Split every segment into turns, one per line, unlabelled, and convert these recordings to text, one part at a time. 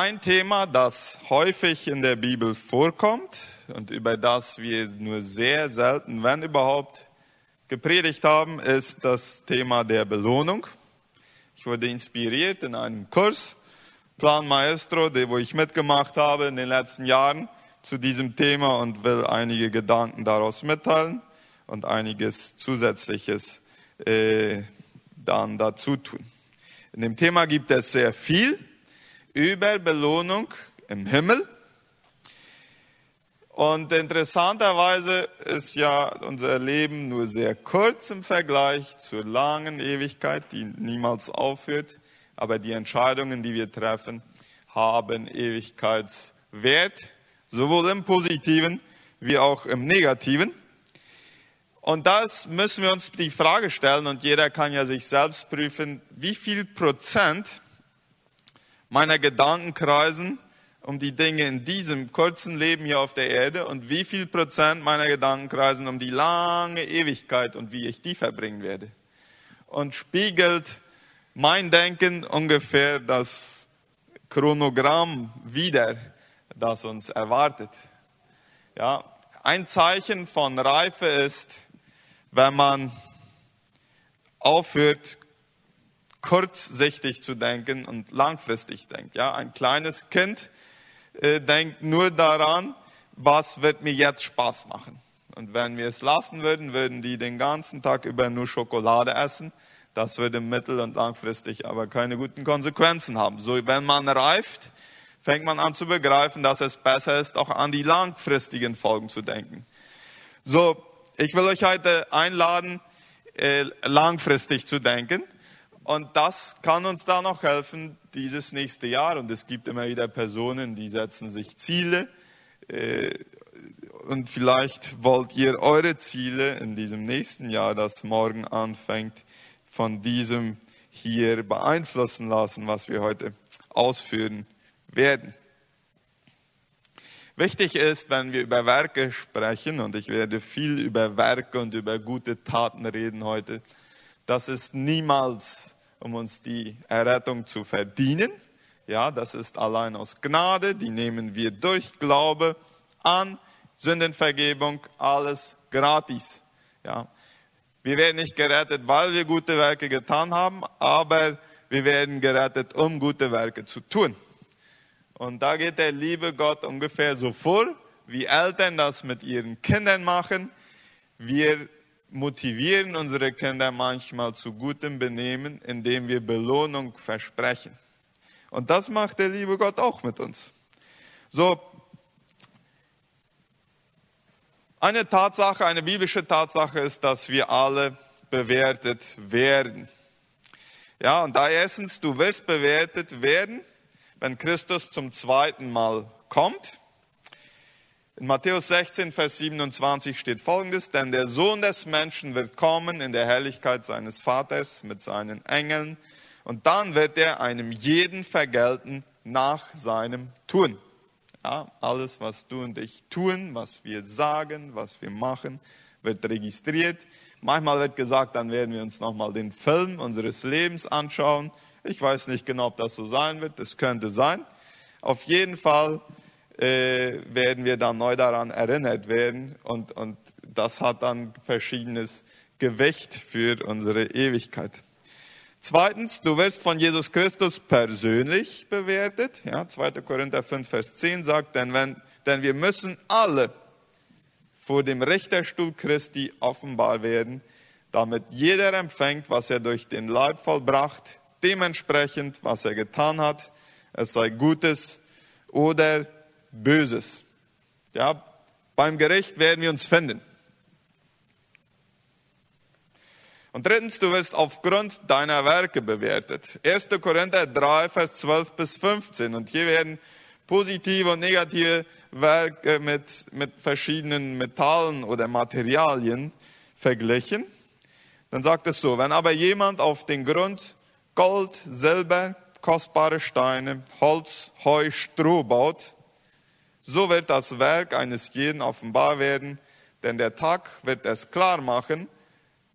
Ein Thema, das häufig in der Bibel vorkommt und über das wir nur sehr selten, wenn überhaupt, gepredigt haben, ist das Thema der Belohnung. Ich wurde inspiriert in einem Kurs, Plan Maestro, wo ich mitgemacht habe in den letzten Jahren zu diesem Thema und will einige Gedanken daraus mitteilen und einiges Zusätzliches äh, dann dazu tun. In dem Thema gibt es sehr viel über Belohnung im Himmel. Und interessanterweise ist ja unser Leben nur sehr kurz im Vergleich zur langen Ewigkeit, die niemals aufhört. Aber die Entscheidungen, die wir treffen, haben Ewigkeitswert, sowohl im positiven wie auch im negativen. Und das müssen wir uns die Frage stellen, und jeder kann ja sich selbst prüfen, wie viel Prozent meiner Gedanken kreisen um die Dinge in diesem kurzen Leben hier auf der Erde und wie viel Prozent meiner Gedanken kreisen um die lange Ewigkeit und wie ich die verbringen werde. Und spiegelt mein Denken ungefähr das Chronogramm wider, das uns erwartet. Ja, ein Zeichen von Reife ist, wenn man aufhört, kurzsichtig zu denken und langfristig denkt. Ja, ein kleines Kind äh, denkt nur daran, was wird mir jetzt Spaß machen. Und wenn wir es lassen würden, würden die den ganzen Tag über nur Schokolade essen. Das würde mittel- und langfristig aber keine guten Konsequenzen haben. So, wenn man reift, fängt man an zu begreifen, dass es besser ist, auch an die langfristigen Folgen zu denken. So, ich will euch heute einladen, äh, langfristig zu denken. Und das kann uns da noch helfen, dieses nächste Jahr. Und es gibt immer wieder Personen, die setzen sich Ziele. Äh, und vielleicht wollt ihr eure Ziele in diesem nächsten Jahr, das morgen anfängt, von diesem hier beeinflussen lassen, was wir heute ausführen werden. Wichtig ist, wenn wir über Werke sprechen, und ich werde viel über Werke und über gute Taten reden heute, dass es niemals um uns die Errettung zu verdienen. Ja, das ist allein aus Gnade, die nehmen wir durch Glaube an, Sündenvergebung, alles gratis. Ja, wir werden nicht gerettet, weil wir gute Werke getan haben, aber wir werden gerettet, um gute Werke zu tun. Und da geht der liebe Gott ungefähr so vor, wie Eltern das mit ihren Kindern machen. Wir motivieren unsere Kinder manchmal zu gutem Benehmen, indem wir Belohnung versprechen. Und das macht der liebe Gott auch mit uns. So, eine Tatsache, eine biblische Tatsache ist, dass wir alle bewertet werden. Ja, und da erstens, du wirst bewertet werden, wenn Christus zum zweiten Mal kommt. In Matthäus 16, Vers 27 steht folgendes, denn der Sohn des Menschen wird kommen in der Herrlichkeit seines Vaters mit seinen Engeln und dann wird er einem jeden vergelten nach seinem Tun. Ja, alles, was du und ich tun, was wir sagen, was wir machen, wird registriert. Manchmal wird gesagt, dann werden wir uns nochmal den Film unseres Lebens anschauen. Ich weiß nicht genau, ob das so sein wird. Das könnte sein. Auf jeden Fall äh, werden wir dann neu daran erinnert werden und, und das hat dann verschiedenes Gewicht für unsere Ewigkeit. Zweitens, du wirst von Jesus Christus persönlich bewertet. Ja, 2. Korinther 5, Vers 10 sagt, denn, wenn, denn wir müssen alle vor dem Richterstuhl Christi offenbar werden, damit jeder empfängt, was er durch den Leib vollbracht, dementsprechend, was er getan hat, es sei Gutes oder Böses. Ja, beim Gericht werden wir uns finden. Und drittens, du wirst aufgrund deiner Werke bewertet. 1. Korinther 3, Vers 12 bis 15. Und hier werden positive und negative Werke mit, mit verschiedenen Metallen oder Materialien verglichen. Dann sagt es so, wenn aber jemand auf den Grund Gold, Silber, kostbare Steine, Holz, Heu, Stroh baut, so wird das Werk eines jeden offenbar werden, denn der Tag wird es klar machen,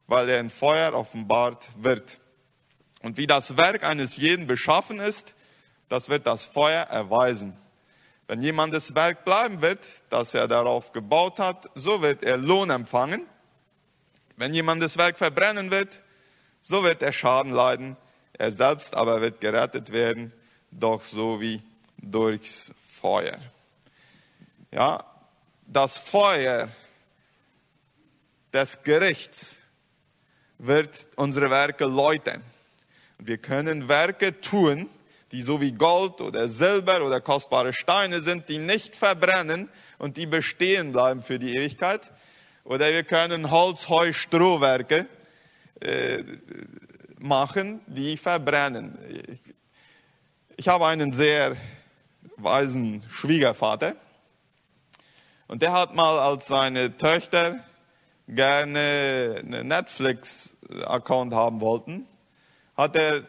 weil er in Feuer offenbart wird. Und wie das Werk eines jeden beschaffen ist, Das wird das Feuer erweisen. Wenn jemandes Werk bleiben wird, das er darauf gebaut hat, so wird er Lohn empfangen. Wenn jemandes Werk verbrennen wird, so wird er Schaden leiden. Er selbst aber wird gerettet werden, doch so wie durchs Feuer. Ja, das Feuer des Gerichts wird unsere Werke läutern. Wir können Werke tun, die so wie Gold oder Silber oder kostbare Steine sind, die nicht verbrennen und die bestehen bleiben für die Ewigkeit. Oder wir können Holz, Heu, Strohwerke äh, machen, die verbrennen. Ich, ich habe einen sehr weisen Schwiegervater und der hat mal als seine Töchter gerne einen Netflix-Account haben wollten, hat er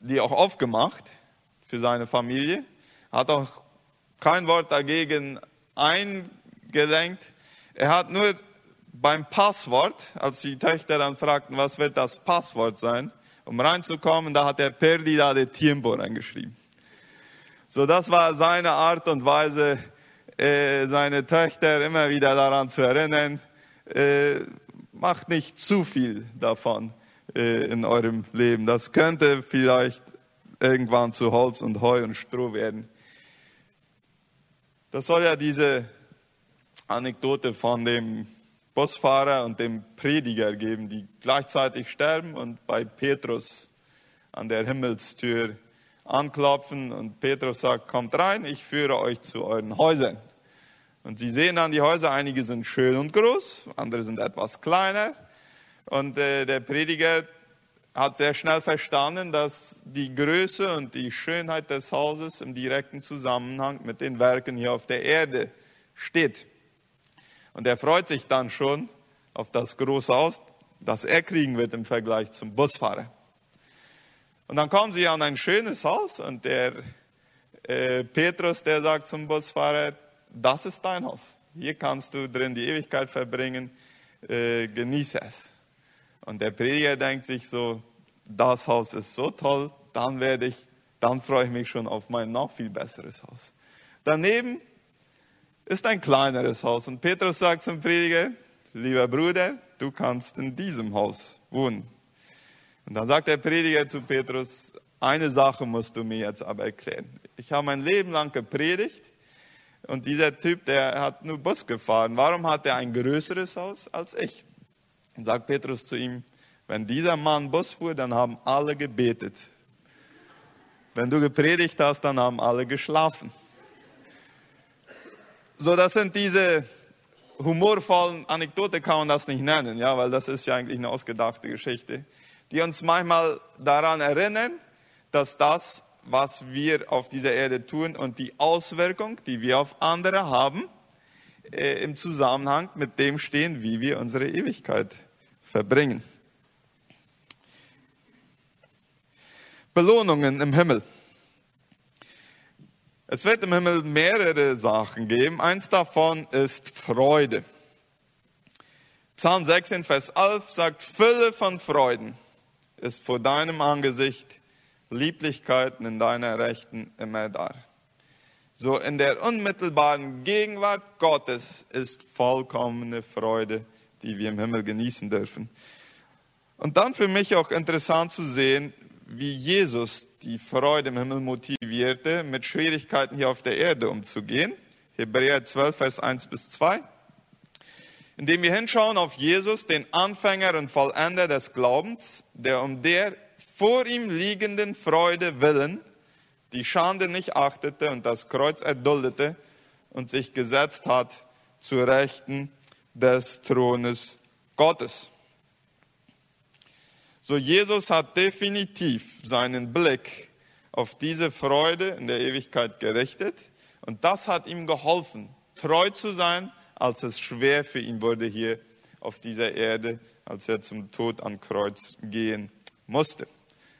die auch aufgemacht für seine Familie, hat auch kein Wort dagegen eingelenkt. Er hat nur beim Passwort, als die Töchter dann fragten, was wird das Passwort sein, um reinzukommen, da hat er Perdida de Tiempo reingeschrieben. So, das war seine Art und Weise, äh, seine Töchter immer wieder daran zu erinnern, äh, macht nicht zu viel davon äh, in eurem Leben. Das könnte vielleicht irgendwann zu Holz und Heu und Stroh werden. Das soll ja diese Anekdote von dem Busfahrer und dem Prediger geben, die gleichzeitig sterben und bei Petrus an der Himmelstür anklopfen und Petrus sagt, kommt rein, ich führe euch zu euren Häusern. Und sie sehen dann die Häuser, einige sind schön und groß, andere sind etwas kleiner. Und äh, der Prediger hat sehr schnell verstanden, dass die Größe und die Schönheit des Hauses im direkten Zusammenhang mit den Werken hier auf der Erde steht. Und er freut sich dann schon auf das große Haus, das er kriegen wird im Vergleich zum Busfahrer. Und dann kommen sie an ein schönes Haus und der äh, Petrus, der sagt zum Busfahrer, das ist dein Haus. Hier kannst du drin die Ewigkeit verbringen, äh, genieße es. Und der Prediger denkt sich so, das Haus ist so toll, dann werde ich, dann freue ich mich schon auf mein noch viel besseres Haus. Daneben ist ein kleineres Haus und Petrus sagt zum Prediger, lieber Bruder, du kannst in diesem Haus wohnen. Und dann sagt der Prediger zu Petrus, eine Sache musst du mir jetzt aber erklären. Ich habe mein Leben lang gepredigt und dieser Typ, der hat nur Bus gefahren. Warum hat er ein größeres Haus als ich? Und sagt Petrus zu ihm, wenn dieser Mann Bus fuhr, dann haben alle gebetet. Wenn du gepredigt hast, dann haben alle geschlafen. So, das sind diese humorvollen Anekdote kann man das nicht nennen, ja, weil das ist ja eigentlich eine ausgedachte Geschichte, die uns manchmal daran erinnern, dass das, was wir auf dieser Erde tun und die Auswirkung, die wir auf andere haben, äh, im Zusammenhang mit dem stehen, wie wir unsere Ewigkeit verbringen. Belohnungen im Himmel. Es wird im Himmel mehrere Sachen geben. Eins davon ist Freude. Psalm 16, Vers 11 sagt, Fülle von Freuden ist vor deinem Angesicht, Lieblichkeiten in deiner Rechten immer da. So in der unmittelbaren Gegenwart Gottes ist vollkommene Freude die wir im Himmel genießen dürfen. Und dann für mich auch interessant zu sehen, wie Jesus die Freude im Himmel motivierte, mit Schwierigkeiten hier auf der Erde umzugehen. Hebräer 12, Vers 1 bis 2. Indem wir hinschauen auf Jesus, den Anfänger und Vollender des Glaubens, der um der vor ihm liegenden Freude willen die Schande nicht achtete und das Kreuz erduldete und sich gesetzt hat zu Rechten des Thrones Gottes. So Jesus hat definitiv seinen Blick auf diese Freude in der Ewigkeit gerichtet und das hat ihm geholfen, treu zu sein, als es schwer für ihn wurde hier auf dieser Erde, als er zum Tod am Kreuz gehen musste.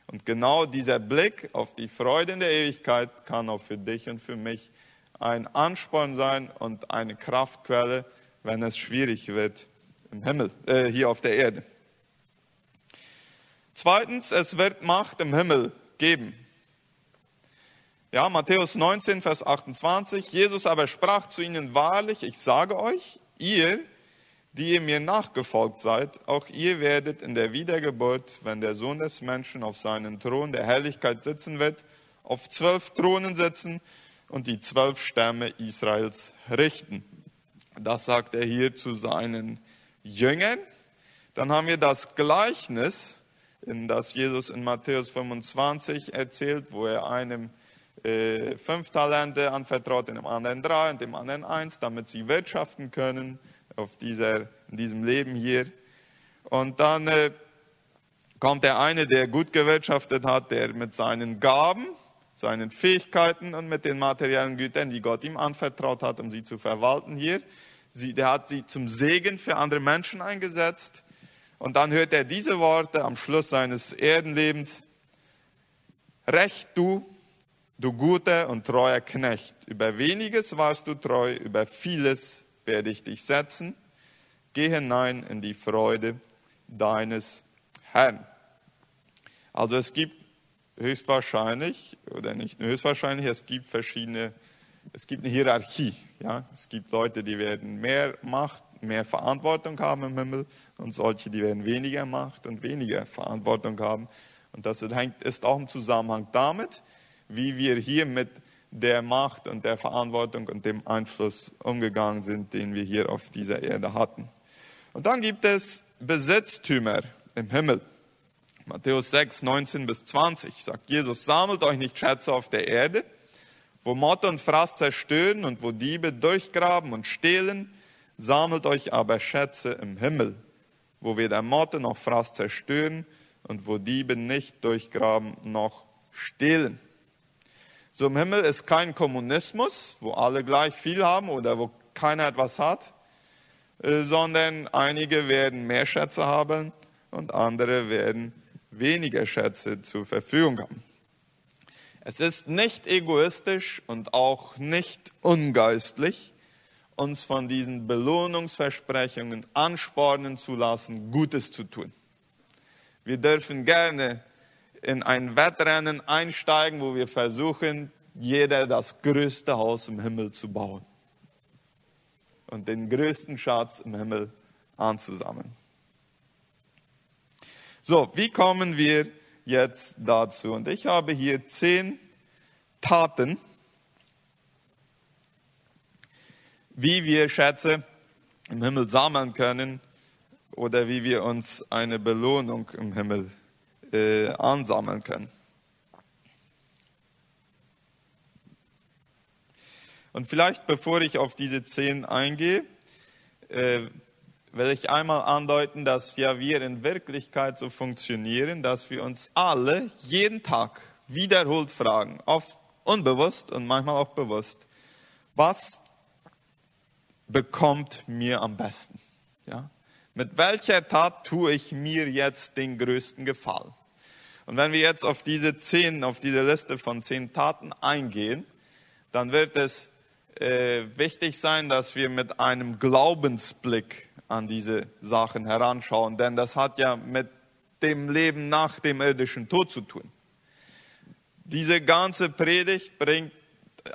Und genau dieser Blick auf die Freude in der Ewigkeit kann auch für dich und für mich ein Ansporn sein und eine Kraftquelle, wenn es schwierig wird im Himmel, äh, hier auf der Erde. Zweitens, es wird Macht im Himmel geben. Ja, Matthäus 19, Vers 28. Jesus aber sprach zu ihnen, wahrlich, ich sage euch, ihr, die ihr mir nachgefolgt seid, auch ihr werdet in der Wiedergeburt, wenn der Sohn des Menschen auf seinen Thron der Herrlichkeit sitzen wird, auf zwölf Thronen sitzen und die zwölf Stämme Israels richten. Das sagt er hier zu seinen Jüngern. Dann haben wir das Gleichnis, in das Jesus in Matthäus 25 erzählt, wo er einem äh, fünf Talente anvertraut, dem anderen drei und dem anderen eins, damit sie wirtschaften können auf dieser, in diesem Leben hier. Und dann äh, kommt der eine, der gut gewirtschaftet hat, der mit seinen Gaben, seinen Fähigkeiten und mit den materiellen Gütern, die Gott ihm anvertraut hat, um sie zu verwalten hier, sie, der hat sie zum Segen für andere Menschen eingesetzt. Und dann hört er diese Worte am Schluss seines Erdenlebens. Recht du, du guter und treuer Knecht. Über weniges warst du treu, über vieles werde ich dich setzen. Geh hinein in die Freude deines Herrn. Also es gibt höchstwahrscheinlich, oder nicht höchstwahrscheinlich, es gibt verschiedene, es gibt eine Hierarchie. Ja? Es gibt Leute, die werden mehr Macht, mehr Verantwortung haben im Himmel und solche, die werden weniger Macht und weniger Verantwortung haben. Und das ist auch im Zusammenhang damit, wie wir hier mit der Macht und der Verantwortung und dem Einfluss umgegangen sind, den wir hier auf dieser Erde hatten. Und dann gibt es Besitztümer im Himmel. Matthäus 6, 19 bis 20 sagt Jesus, sammelt euch nicht Schätze auf der Erde, wo Mott und Fraß zerstören und wo Diebe durchgraben und stehlen, sammelt euch aber Schätze im Himmel, wo weder Motte noch Fraß zerstören und wo Diebe nicht durchgraben noch stehlen. So im Himmel ist kein Kommunismus, wo alle gleich viel haben oder wo keiner etwas hat, äh, sondern einige werden mehr Schätze haben und andere werden weniger Schätze zur Verfügung haben. Es ist nicht egoistisch und auch nicht ungeistlich, uns von diesen Belohnungsversprechungen anspornen zu lassen, Gutes zu tun. Wir dürfen gerne in ein Wettrennen einsteigen, wo wir versuchen, jeder das größte Haus im Himmel zu bauen und den größten Schatz im Himmel anzusammeln. So, wie kommen wir jetzt dazu? Und ich habe hier zehn Taten, wie wir Schätze im Himmel sammeln können oder wie wir uns eine Belohnung im Himmel äh, ansammeln können. Und vielleicht bevor ich auf diese zehn eingehe, äh, will ich einmal andeuten, dass ja wir in Wirklichkeit so funktionieren, dass wir uns alle jeden Tag wiederholt fragen, oft unbewusst und manchmal auch bewusst, was bekommt mir am besten? Ja? Mit welcher Tat tue ich mir jetzt den größten Gefallen? Und wenn wir jetzt auf diese zehn, auf diese Liste von zehn Taten eingehen, dann wird es äh, wichtig sein, dass wir mit einem Glaubensblick an diese Sachen heranschauen, denn das hat ja mit dem Leben nach dem irdischen Tod zu tun. Diese ganze Predigt bringt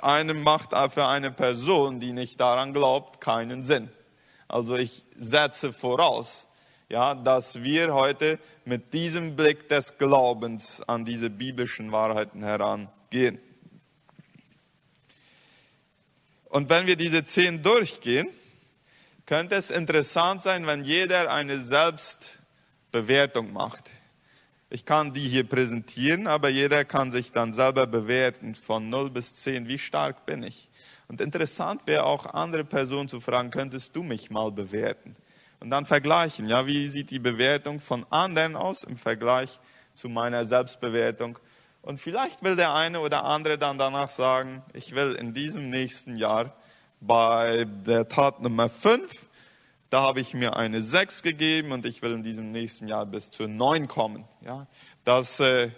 einem Macht für eine Person, die nicht daran glaubt, keinen Sinn. Also ich setze voraus, ja, dass wir heute mit diesem Blick des Glaubens an diese biblischen Wahrheiten herangehen. Und wenn wir diese zehn durchgehen, könnte es interessant sein, wenn jeder eine Selbstbewertung macht. Ich kann die hier präsentieren, aber jeder kann sich dann selber bewerten von 0 bis 10, wie stark bin ich. Und interessant wäre auch andere Personen zu fragen, könntest du mich mal bewerten? Und dann vergleichen, ja, wie sieht die Bewertung von anderen aus im Vergleich zu meiner Selbstbewertung? Und vielleicht will der eine oder andere dann danach sagen, ich will in diesem nächsten Jahr bei der Tat Nummer 5, da habe ich mir eine 6 gegeben und ich will in diesem nächsten Jahr bis zur 9 kommen. Ja, das äh,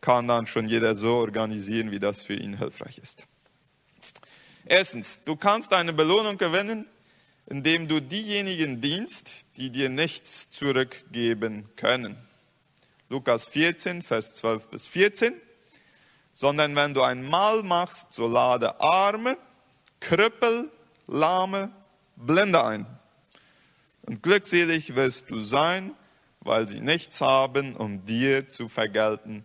kann dann schon jeder so organisieren, wie das für ihn hilfreich ist. Erstens, du kannst eine Belohnung gewinnen, indem du diejenigen dienst, die dir nichts zurückgeben können. Lukas 14, Vers 12 bis 14. sondern wenn du ein Mahl machst, so lade Arme, Krüppel, Lahme, Blinde ein. Und glückselig wirst du sein, weil sie nichts haben, um dir zu vergelten,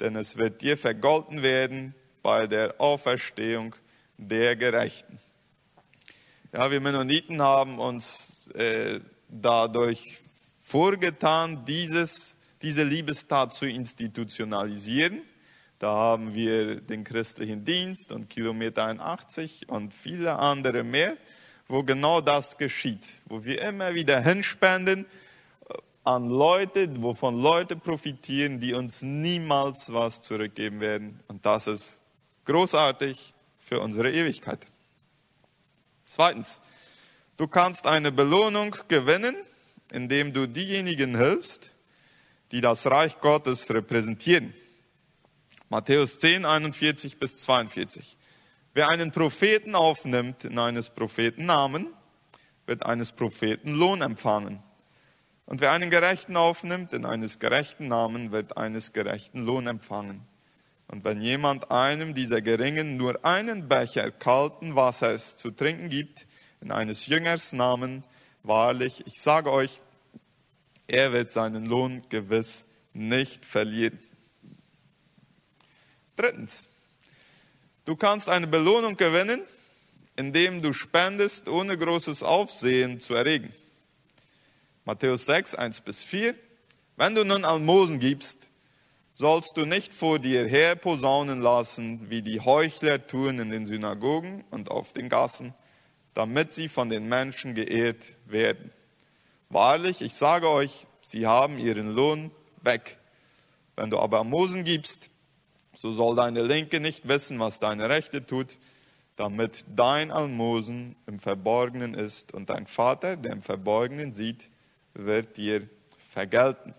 denn es wird dir vergolten werden bei der Auferstehung der Gerechten. Ja, wir Mennoniten haben uns äh, dadurch vorgetan, dieses, diese Liebestat zu institutionalisieren. Da haben wir den christlichen Dienst und Kilometer 81 und viele andere mehr, wo genau das geschieht, wo wir immer wieder hinspenden äh, an Leute, wovon Leute profitieren, die uns niemals was zurückgeben werden. Und das ist großartig für unsere Ewigkeit. Zweitens, du kannst eine Belohnung gewinnen, indem du diejenigen hilfst, die das Reich Gottes repräsentieren. Matthäus 10, 41 bis 42. Wer einen Propheten aufnimmt in eines Propheten Namen, wird eines Propheten Lohn empfangen. Und wer einen Gerechten aufnimmt in eines gerechten Namen, wird eines gerechten Lohn empfangen. Und wenn jemand einem dieser Geringen nur einen Becher kalten Wassers zu trinken gibt, in eines Jüngers Namen, wahrlich, ich sage euch, er wird seinen Lohn gewiss nicht verlieren. Drittens, du kannst eine Belohnung gewinnen, indem du spendest, ohne großes Aufsehen zu erregen. Matthäus 6, 1 bis 4. Wenn du nun Almosen gibst, sollst du nicht vor dir her posaunen lassen, wie die Heuchler tun in den Synagogen und auf den Gassen, damit sie von den Menschen geehrt werden. Wahrlich, ich sage euch, sie haben ihren Lohn weg. Wenn du aber Almosen gibst, so soll deine Linke nicht wissen, was deine Rechte tut, damit dein Almosen im Verborgenen ist und dein Vater, der im Verborgenen sieht, wird dir vergelten.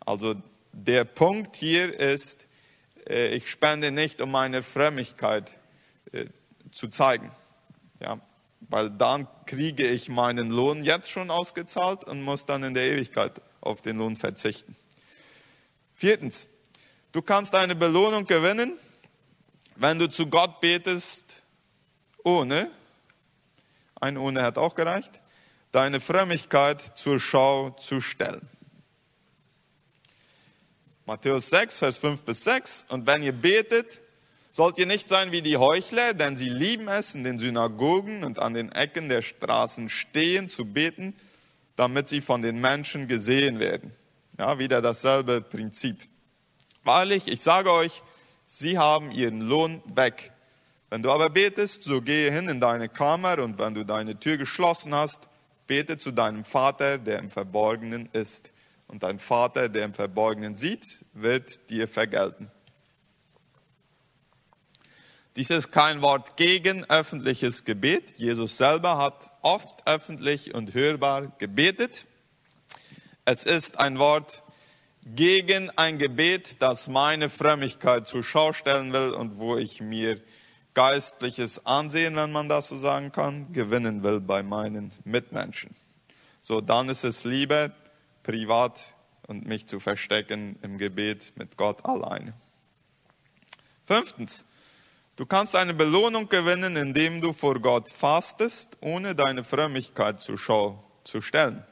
Also der Punkt hier ist, äh, ich spende nicht, um meine Frömmigkeit äh, zu zeigen. Ja, weil dann kriege ich meinen Lohn jetzt schon ausgezahlt und muss dann in der Ewigkeit auf den Lohn verzichten. Viertens, Du kannst eine Belohnung gewinnen, wenn du zu Gott betest, ohne, ein ohne hat auch gereicht, deine Frömmigkeit zur Schau zu stellen. Matthäus 6, Vers 5 bis 6. Und wenn ihr betet, sollt ihr nicht sein wie die Heuchler, denn sie lieben es, in den Synagogen und an den Ecken der Straßen stehen zu beten, damit sie von den Menschen gesehen werden. Ja, wieder dasselbe Prinzip. Wahrlich, ich sage euch, sie haben ihren Lohn weg. Wenn du aber betest, so gehe hin in deine Kammer und wenn du deine Tür geschlossen hast, bete zu deinem Vater, der im Verborgenen ist. Und dein Vater, der im Verborgenen sieht, wird dir vergelten. Dies ist kein Wort gegen öffentliches Gebet. Jesus selber hat oft öffentlich und hörbar gebetet. Es ist ein Wort gegen ein Gebet, das meine Frömmigkeit zur Schau stellen will und wo ich mir geistliches Ansehen, wenn man das so sagen kann, gewinnen will bei meinen Mitmenschen. So, dann ist es lieber, privat und mich zu verstecken im Gebet mit Gott alleine. Fünftens, du kannst eine Belohnung gewinnen, indem du vor Gott fastest, ohne deine Frömmigkeit zur Schau zu stellen.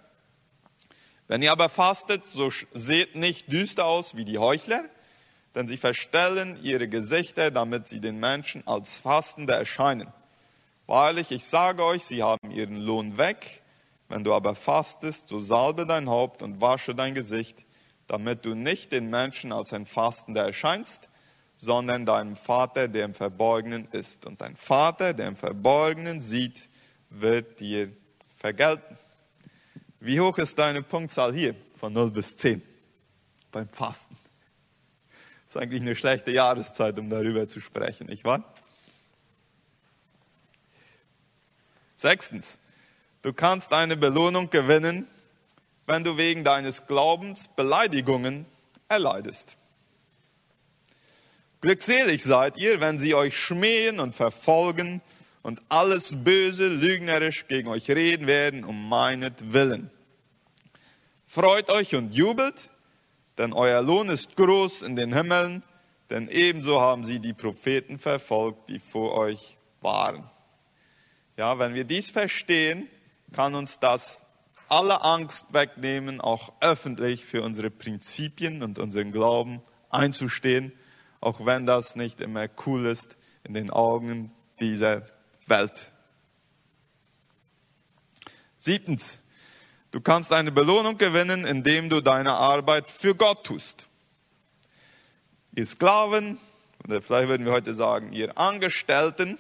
Wenn ihr aber fastet, so seht nicht düster aus wie die Heuchler, denn sie verstellen ihre Gesichter, damit sie den Menschen als Fastende erscheinen. Wahrlich, ich sage euch, sie haben ihren Lohn weg. Wenn du aber fastest, so salbe dein Haupt und wasche dein Gesicht, damit du nicht den Menschen als ein Fastender erscheinst, sondern deinem Vater, der im Verborgenen ist. Und dein Vater, der im Verborgenen sieht, wird dir vergelten. Wie hoch ist deine Punktzahl hier von 0 bis 10 beim Fasten? Das ist eigentlich eine schlechte Jahreszeit, um darüber zu sprechen, nicht wahr? Sechstens, du kannst eine Belohnung gewinnen, wenn du wegen deines Glaubens Beleidigungen erleidest. Glückselig seid ihr, wenn sie euch schmähen und verfolgen und alles Böse lügnerisch gegen euch reden werden um meinetwillen. Freut euch und jubelt, denn euer Lohn ist groß in den Himmeln, denn ebenso haben sie die Propheten verfolgt, die vor euch waren. Ja, wenn wir dies verstehen, kann uns das alle Angst wegnehmen, auch öffentlich für unsere Prinzipien und unseren Glauben einzustehen, auch wenn das nicht immer cool ist in den Augen dieser Welt. Siebtens, du kannst eine Belohnung gewinnen, indem du deine Arbeit für Gott tust. Ihr Sklaven, oder vielleicht würden wir heute sagen, ihr Angestellten,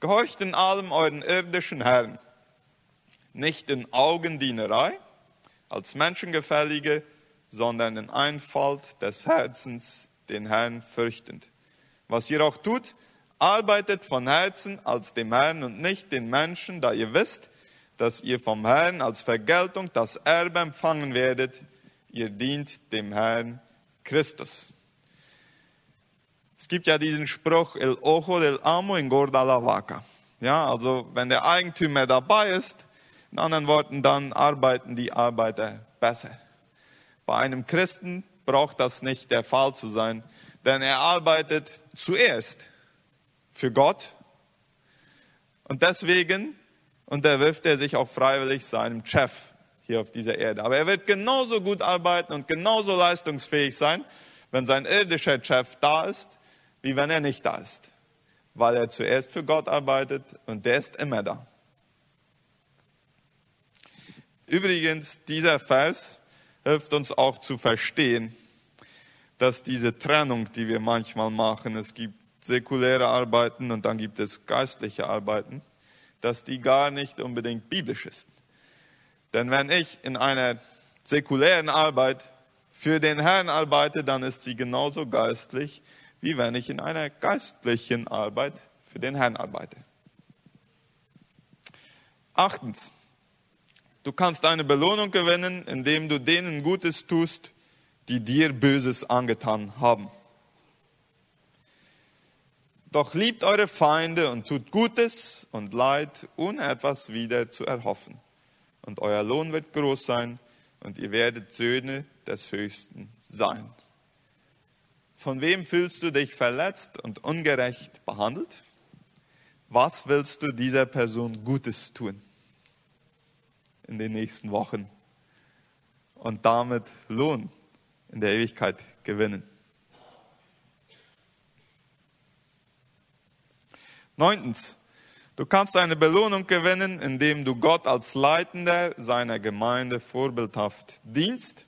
gehorcht in allem euren irdischen Herrn, nicht in Augendienerei als Menschengefällige, sondern in Einfalt des Herzens den Herrn fürchtend. Was ihr auch tut, arbeitet von Herzen als dem Herrn und nicht den Menschen, da ihr wisst, dass ihr vom Herrn als Vergeltung das Erbe empfangen werdet. Ihr dient dem Herrn Christus. Es gibt ja diesen Spruch, el ojo del amo engorda la vaca. Ja, also wenn der Eigentümer dabei ist, in anderen Worten, dann arbeiten die Arbeiter besser. Bei einem Christen braucht das nicht der Fall zu sein, denn er arbeitet zuerst für Gott und deswegen unterwirft er sich auch freiwillig seinem Chef hier auf dieser Erde. Aber er wird genauso gut arbeiten und genauso leistungsfähig sein, wenn sein irdischer Chef da ist, wie wenn er nicht da ist, weil er zuerst für Gott arbeitet und der ist immer da. Übrigens, dieser Vers hilft uns auch zu verstehen, dass diese Trennung, die wir manchmal machen, es gibt säkuläre Arbeiten und dann gibt es geistliche Arbeiten, dass die gar nicht unbedingt biblisch ist. Denn wenn ich in einer säkulären Arbeit für den Herrn arbeite, dann ist sie genauso geistlich, wie wenn ich in einer geistlichen Arbeit für den Herrn arbeite. Achtens, du kannst eine Belohnung gewinnen, indem du denen Gutes tust, die dir Böses angetan haben. Doch liebt eure Feinde und tut Gutes und Leid, ohne etwas wieder zu erhoffen. Und euer Lohn wird groß sein und ihr werdet Söhne des Höchsten sein. Von wem fühlst du dich verletzt und ungerecht behandelt? Was willst du dieser Person Gutes tun in den nächsten Wochen und damit Lohn in der Ewigkeit gewinnen. Neuntens, du kannst eine Belohnung gewinnen, indem du Gott als Leitender seiner Gemeinde vorbildhaft dienst.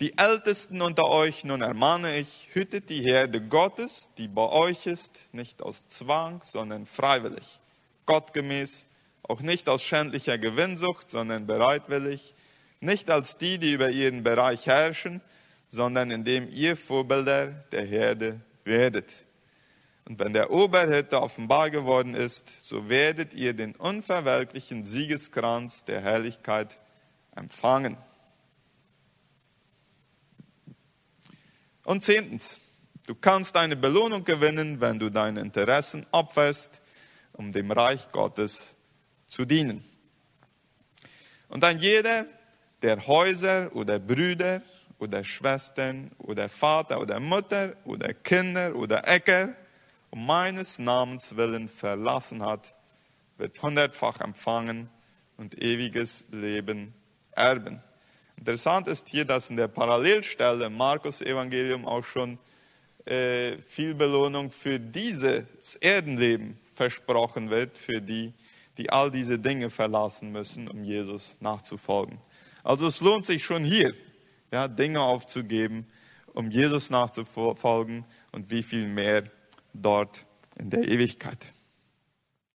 Die Ältesten unter euch nun ermahne ich, hütet die Herde Gottes, die bei euch ist, nicht aus Zwang, sondern freiwillig, gottgemäß, auch nicht aus schändlicher Gewinnsucht, sondern bereitwillig, nicht als die, die über ihren Bereich herrschen, sondern indem ihr Vorbilder der Herde werdet. Und wenn der Oberhirte offenbar geworden ist, so werdet ihr den unverwelklichen Siegeskranz der Herrlichkeit empfangen. Und zehntens, du kannst eine Belohnung gewinnen, wenn du deine Interessen opferst, um dem Reich Gottes zu dienen. Und dann jeder, der Häuser oder Brüder oder Schwestern oder Vater oder Mutter oder Kinder oder Äcker um meines Namens willen verlassen hat, wird hundertfach empfangen und ewiges Leben erben. Interessant ist hier, dass in der Parallelstelle im Markus Evangelium auch schon äh, viel Belohnung für dieses Erdenleben versprochen wird, für die, die all diese Dinge verlassen müssen, um Jesus nachzufolgen. Also es lohnt sich schon hier, ja, Dinge aufzugeben, um Jesus nachzufolgen und wie viel mehr dort in der Ewigkeit.